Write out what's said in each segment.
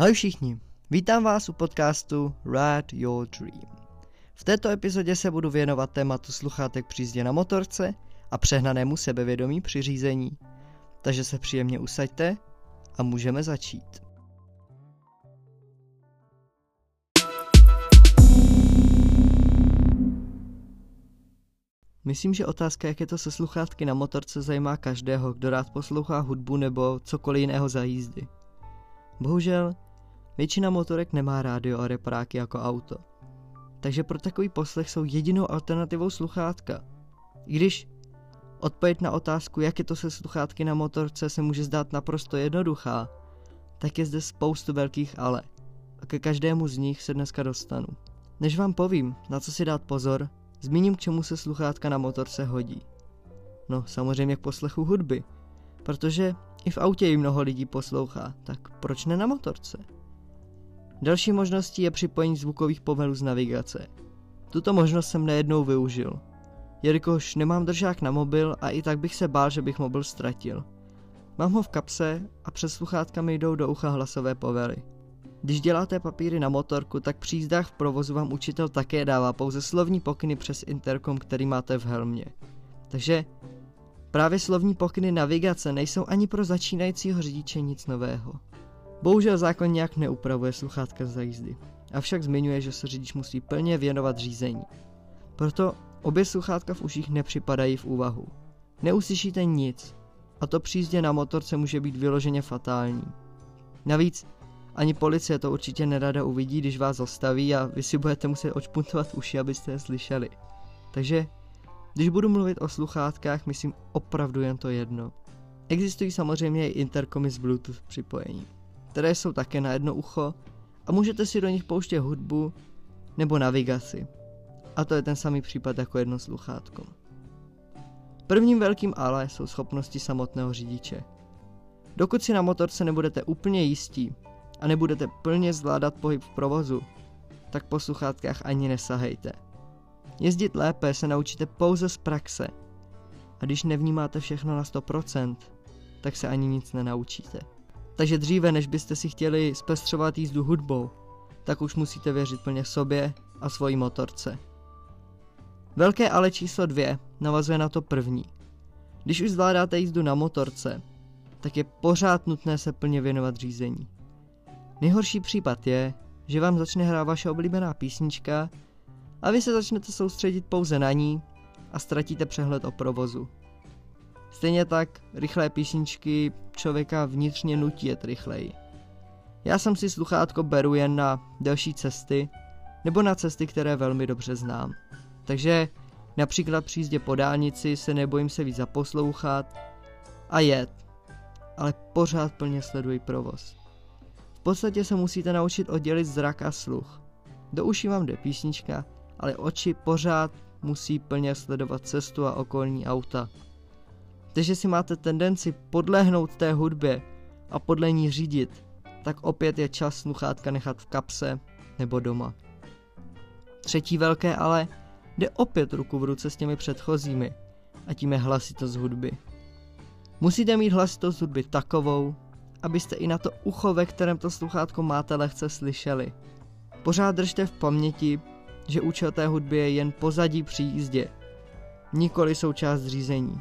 Ahoj všichni, vítám vás u podcastu Ride Your Dream. V této epizodě se budu věnovat tématu sluchátek při jízdě na motorce a přehnanému sebevědomí při řízení. Takže se příjemně usaďte a můžeme začít. Myslím, že otázka, jak je to se sluchátky na motorce, zajímá každého, kdo rád poslouchá hudbu nebo cokoliv jiného za jízdy. Bohužel, většina motorek nemá rádio a repráky jako auto. Takže pro takový poslech jsou jedinou alternativou sluchátka. I když odpověď na otázku, jak je to se sluchátky na motorce, se může zdát naprosto jednoduchá, tak je zde spoustu velkých ale. A ke každému z nich se dneska dostanu. Než vám povím, na co si dát pozor, zmíním, k čemu se sluchátka na motorce hodí. No, samozřejmě k poslechu hudby, protože i v autě ji mnoho lidí poslouchá, tak proč ne na motorce? Další možností je připojení zvukových pomelů z navigace. Tuto možnost jsem nejednou využil, jelikož nemám držák na mobil a i tak bych se bál, že bych mobil ztratil. Mám ho v kapse a přes sluchátka mi jdou do ucha hlasové povely. Když děláte papíry na motorku, tak při jízdách v provozu vám učitel také dává pouze slovní pokyny přes interkom, který máte v helmě. Takže právě slovní pokyny navigace nejsou ani pro začínajícího řidiče nic nového. Bohužel zákon nějak neupravuje sluchátka za jízdy, avšak zmiňuje, že se řidič musí plně věnovat řízení. Proto obě sluchátka v uších nepřipadají v úvahu. Neuslyšíte nic, a to při jízdě na motorce může být vyloženě fatální. Navíc ani policie to určitě nerada uvidí, když vás zastaví a vy si budete muset očpuntovat uši, abyste je slyšeli. Takže, když budu mluvit o sluchátkách, myslím opravdu jen to jedno. Existují samozřejmě i interkomy s Bluetooth připojením, které jsou také na jedno ucho a můžete si do nich pouštět hudbu nebo navigaci. A to je ten samý případ jako jedno sluchátko. Prvním velkým ale jsou schopnosti samotného řidiče. Dokud si na motorce nebudete úplně jistí, a nebudete plně zvládat pohyb v provozu, tak po sluchátkách ani nesahejte. Jezdit lépe se naučíte pouze z praxe. A když nevnímáte všechno na 100%, tak se ani nic nenaučíte. Takže dříve, než byste si chtěli zpestřovat jízdu hudbou, tak už musíte věřit plně sobě a svojí motorce. Velké ale číslo dvě navazuje na to první. Když už zvládáte jízdu na motorce, tak je pořád nutné se plně věnovat řízení. Nejhorší případ je, že vám začne hrát vaše oblíbená písnička a vy se začnete soustředit pouze na ní a ztratíte přehled o provozu. Stejně tak rychlé písničky člověka vnitřně nutí jet rychleji. Já jsem si sluchátko beru jen na delší cesty nebo na cesty, které velmi dobře znám. Takže například při jízdě po dálnici se nebojím se víc zaposlouchat a jet, ale pořád plně sleduji provoz. V podstatě se musíte naučit oddělit zrak a sluch. Do uší vám jde písnička, ale oči pořád musí plně sledovat cestu a okolní auta. Takže si máte tendenci podlehnout té hudbě a podle ní řídit, tak opět je čas sluchátka nechat v kapse nebo doma. Třetí velké ale jde opět ruku v ruce s těmi předchozími a tím je hlasitost hudby. Musíte mít hlasitost hudby takovou, abyste i na to ucho, ve kterém to sluchátko máte, lehce slyšeli. Pořád držte v paměti, že účel té hudby je jen pozadí při jízdě, nikoli součást řízení.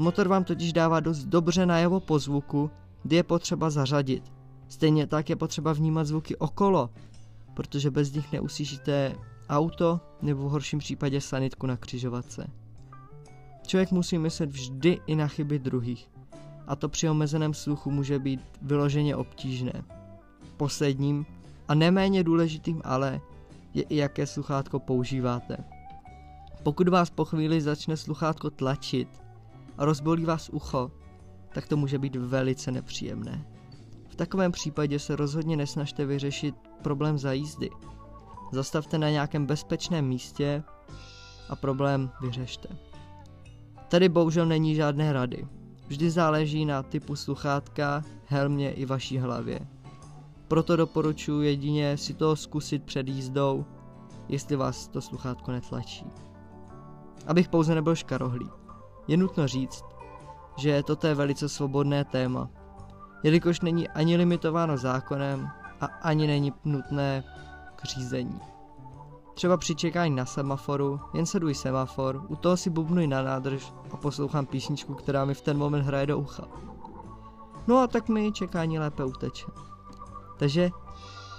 Motor vám totiž dává dost dobře najevo po zvuku, kdy je potřeba zařadit. Stejně tak je potřeba vnímat zvuky okolo, protože bez nich neuslyšíte auto nebo v horším případě sanitku na křižovatce. Člověk musí myslet vždy i na chyby druhých a to při omezeném sluchu může být vyloženě obtížné. Posledním a neméně důležitým ale je i jaké sluchátko používáte. Pokud vás po chvíli začne sluchátko tlačit a rozbolí vás ucho, tak to může být velice nepříjemné. V takovém případě se rozhodně nesnažte vyřešit problém za jízdy. Zastavte na nějakém bezpečném místě a problém vyřešte. Tady bohužel není žádné rady. Vždy záleží na typu sluchátka, helmě i vaší hlavě. Proto doporučuji jedině si to zkusit před jízdou, jestli vás to sluchátko netlačí. Abych pouze nebyl škarohlý. Je nutno říct, že toto je velice svobodné téma, jelikož není ani limitováno zákonem, a ani není nutné k řízení. Třeba při čekání na semaforu, jen seduj semafor, u toho si bubnuj na nádrž a poslouchám písničku, která mi v ten moment hraje do ucha. No a tak mi čekání lépe uteče. Takže,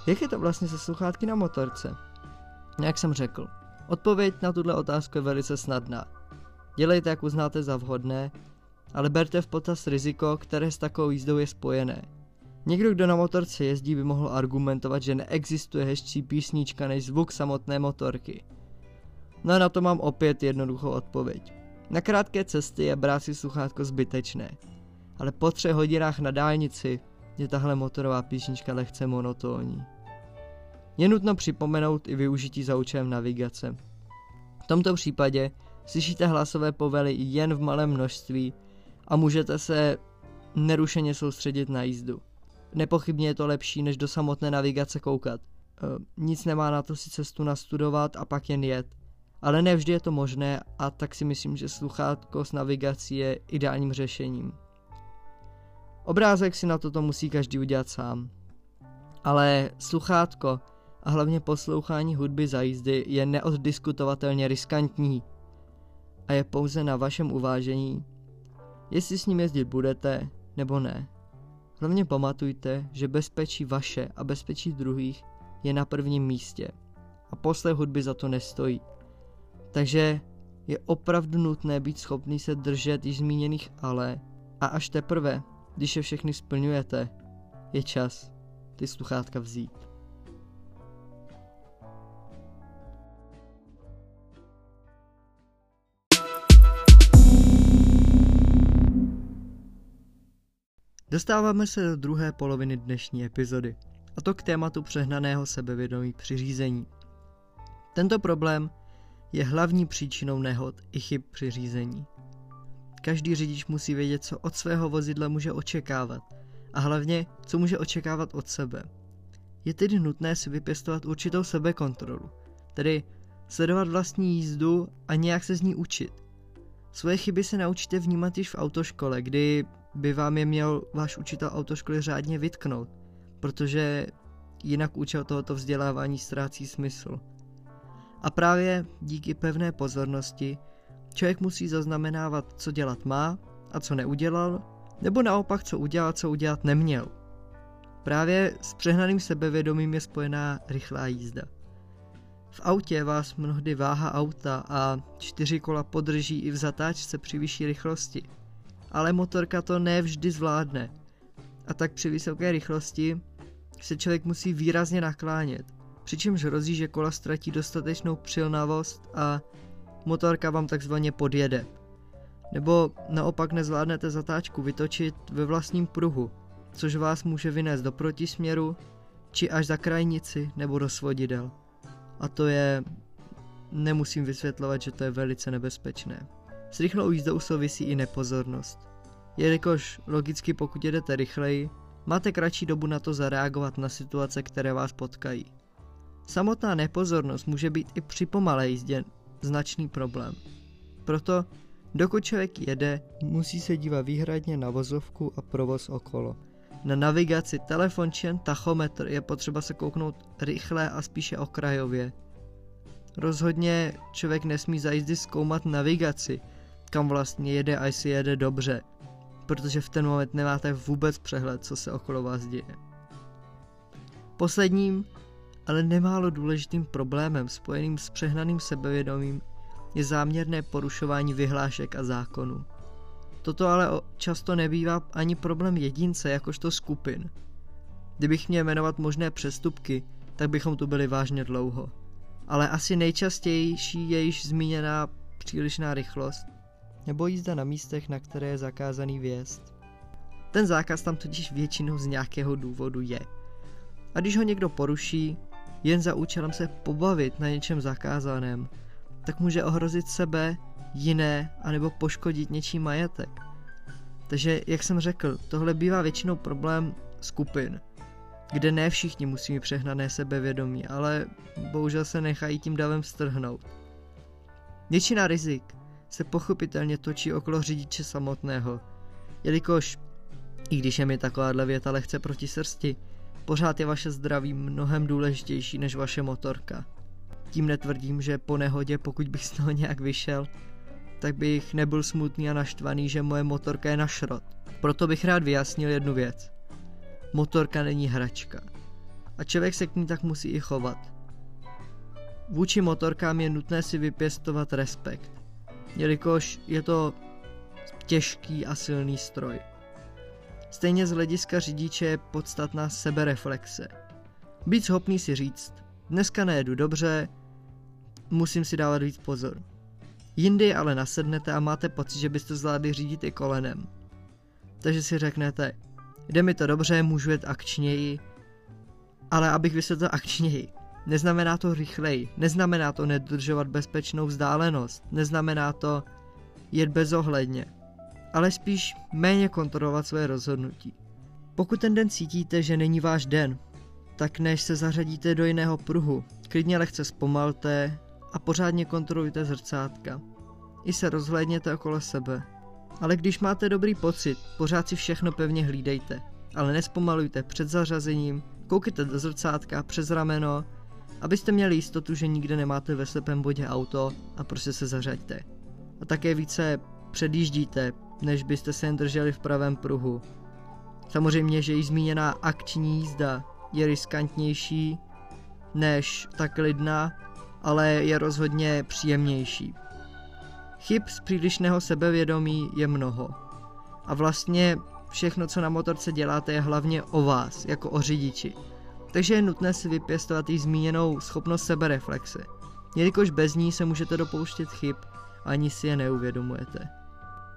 jak je to vlastně se sluchátky na motorce? Jak jsem řekl, odpověď na tuhle otázku je velice snadná. Dělejte, jak uznáte za vhodné, ale berte v potaz riziko, které s takovou jízdou je spojené. Někdo, kdo na motorce jezdí, by mohl argumentovat, že neexistuje hezčí písnička než zvuk samotné motorky. No a na to mám opět jednoduchou odpověď. Na krátké cesty je brát si sluchátko zbytečné, ale po třech hodinách na dálnici je tahle motorová písnička lehce monotónní. Je nutno připomenout i využití za navigace. V tomto případě slyšíte hlasové povely jen v malém množství a můžete se nerušeně soustředit na jízdu. Nepochybně je to lepší, než do samotné navigace koukat. E, nic nemá na to si cestu nastudovat a pak jen jet. Ale nevždy je to možné a tak si myslím, že sluchátko s navigací je ideálním řešením. Obrázek si na toto musí každý udělat sám. Ale sluchátko a hlavně poslouchání hudby za jízdy je neoddiskutovatelně riskantní a je pouze na vašem uvážení, jestli s ním jezdit budete nebo ne. Hlavně pamatujte, že bezpečí vaše a bezpečí druhých je na prvním místě a posle hudby za to nestojí. Takže je opravdu nutné být schopný se držet již zmíněných ale a až teprve, když je všechny splňujete, je čas ty sluchátka vzít. Dostáváme se do druhé poloviny dnešní epizody, a to k tématu přehnaného sebevědomí při řízení. Tento problém je hlavní příčinou nehod i chyb při řízení. Každý řidič musí vědět, co od svého vozidla může očekávat a hlavně, co může očekávat od sebe. Je tedy nutné si vypěstovat určitou sebekontrolu, tedy sledovat vlastní jízdu a nějak se z ní učit. Svoje chyby se naučíte vnímat již v autoškole, kdy by vám je měl váš učitel autoškoly řádně vytknout, protože jinak účel tohoto vzdělávání ztrácí smysl. A právě díky pevné pozornosti člověk musí zaznamenávat, co dělat má a co neudělal, nebo naopak, co udělal, co udělat neměl. Právě s přehnaným sebevědomím je spojená rychlá jízda. V autě vás mnohdy váha auta a čtyři kola podrží i v zatáčce při vyšší rychlosti – ale motorka to nevždy zvládne. A tak při vysoké rychlosti se člověk musí výrazně naklánět, přičemž hrozí, že kola ztratí dostatečnou přilnavost a motorka vám takzvaně podjede. Nebo naopak nezvládnete zatáčku vytočit ve vlastním pruhu, což vás může vynést do protisměru, či až za krajnici nebo do svodidel. A to je... nemusím vysvětlovat, že to je velice nebezpečné. S rychlou jízdou souvisí i nepozornost. Jelikož logicky pokud jedete rychleji, máte kratší dobu na to zareagovat na situace, které vás potkají. Samotná nepozornost může být i při pomalé jízdě značný problém. Proto, dokud člověk jede, musí se dívat výhradně na vozovku a provoz okolo. Na navigaci, telefon či jen tachometr je potřeba se kouknout rychle a spíše okrajově. Rozhodně člověk nesmí za jízdy zkoumat navigaci, kam vlastně jede a jestli jede dobře, protože v ten moment nemáte vůbec přehled, co se okolo vás děje. Posledním, ale nemálo důležitým problémem spojeným s přehnaným sebevědomím je záměrné porušování vyhlášek a zákonů. Toto ale často nebývá ani problém jedince jakožto skupin. Kdybych měl jmenovat možné přestupky, tak bychom tu byli vážně dlouho. Ale asi nejčastější je již zmíněná přílišná rychlost, nebo jízda na místech, na které je zakázaný vjezd. Ten zákaz tam totiž většinou z nějakého důvodu je. A když ho někdo poruší, jen za účelem se pobavit na něčem zakázaném, tak může ohrozit sebe, jiné, anebo poškodit něčí majetek. Takže, jak jsem řekl, tohle bývá většinou problém skupin, kde ne všichni musí mít přehnané sebevědomí, ale bohužel se nechají tím davem strhnout. Většina rizik se pochopitelně točí okolo řidiče samotného, jelikož, i když je mi takováhle věta lehce proti srsti, Pořád je vaše zdraví mnohem důležitější než vaše motorka. Tím netvrdím, že po nehodě, pokud bych z toho nějak vyšel, tak bych nebyl smutný a naštvaný, že moje motorka je na šrot. Proto bych rád vyjasnil jednu věc. Motorka není hračka. A člověk se k ní tak musí i chovat. Vůči motorkám je nutné si vypěstovat respekt, jelikož je to těžký a silný stroj. Stejně z hlediska řidiče je podstatná sebereflexe. Být schopný si říct, dneska nejedu dobře, musím si dávat víc pozor. Jindy ale nasednete a máte pocit, že byste zvládli řídit i kolenem. Takže si řeknete, jde mi to dobře, můžu jet akčněji, ale abych vysvětlil akčněji. Neznamená to rychleji, neznamená to nedržovat bezpečnou vzdálenost, neznamená to jet bezohledně, ale spíš méně kontrolovat své rozhodnutí. Pokud ten den cítíte, že není váš den, tak než se zařadíte do jiného pruhu, klidně lehce zpomalte a pořádně kontrolujte zrcátka. I se rozhlédněte okolo sebe. Ale když máte dobrý pocit, pořád si všechno pevně hlídejte. Ale nespomalujte před zařazením, koukejte do zrcátka přes rameno, abyste měli jistotu, že nikde nemáte ve slepém bodě auto a prostě se zařaďte. A také více předjíždíte, než byste se jen drželi v pravém pruhu. Samozřejmě, že i zmíněná akční jízda je riskantnější než ta klidná, ale je rozhodně příjemnější. Chyb z přílišného sebevědomí je mnoho. A vlastně všechno, co na motorce děláte, je hlavně o vás, jako o řidiči. Takže je nutné si vypěstovat i zmíněnou schopnost sebereflexe, jelikož bez ní se můžete dopouštět chyb ani si je neuvědomujete.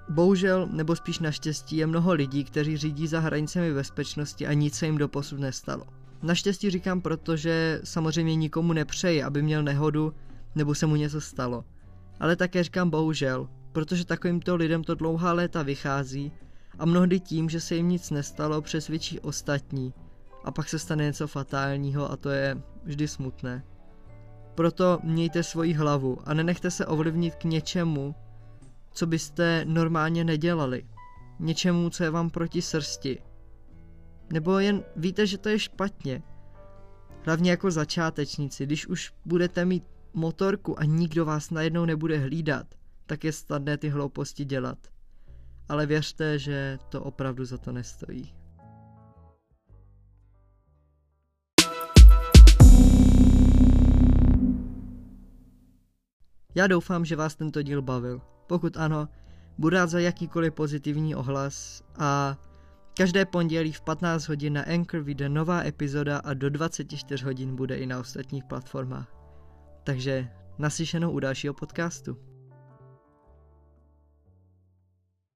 Bohužel, nebo spíš naštěstí, je mnoho lidí, kteří řídí za hranicemi bezpečnosti a nic se jim doposud nestalo. Naštěstí říkám proto, že samozřejmě nikomu nepřeji, aby měl nehodu nebo se mu něco stalo. Ale také říkám bohužel, protože takovýmto lidem to dlouhá léta vychází a mnohdy tím, že se jim nic nestalo, přesvědčí ostatní a pak se stane něco fatálního a to je vždy smutné. Proto mějte svoji hlavu a nenechte se ovlivnit k něčemu, co byste normálně nedělali. Něčemu, co je vám proti srsti. Nebo jen víte, že to je špatně. Hlavně jako začátečníci, když už budete mít motorku a nikdo vás najednou nebude hlídat, tak je snadné ty hlouposti dělat. Ale věřte, že to opravdu za to nestojí. Já doufám, že vás tento díl bavil. Pokud ano, budu rád za jakýkoliv pozitivní ohlas a každé pondělí v 15 hodin na Anchor vyjde nová epizoda a do 24 hodin bude i na ostatních platformách. Takže naslyšenou u dalšího podcastu.